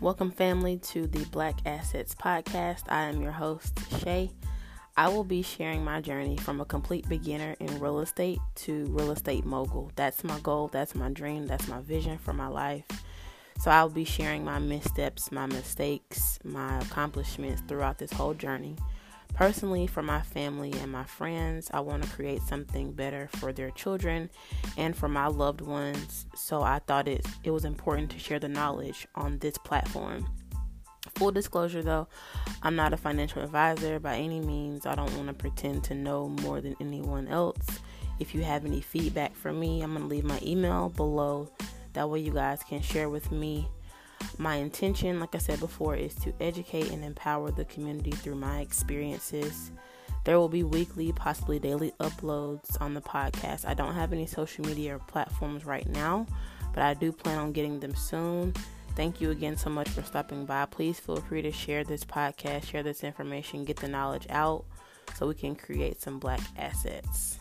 Welcome, family, to the Black Assets Podcast. I am your host, Shay. I will be sharing my journey from a complete beginner in real estate to real estate mogul. That's my goal, that's my dream, that's my vision for my life. So, I'll be sharing my missteps, my mistakes, my accomplishments throughout this whole journey. Personally, for my family and my friends, I want to create something better for their children and for my loved ones. So I thought it, it was important to share the knowledge on this platform. Full disclosure though, I'm not a financial advisor by any means. I don't want to pretend to know more than anyone else. If you have any feedback for me, I'm going to leave my email below. That way, you guys can share with me my intention, like I said before, is to educate and empower the community through my experiences. There will be weekly, possibly daily uploads on the podcast. I don't have any social media platforms right now, but I do plan on getting them soon. Thank you again so much for stopping by. Please feel free to share this podcast, share this information, get the knowledge out so we can create some black assets.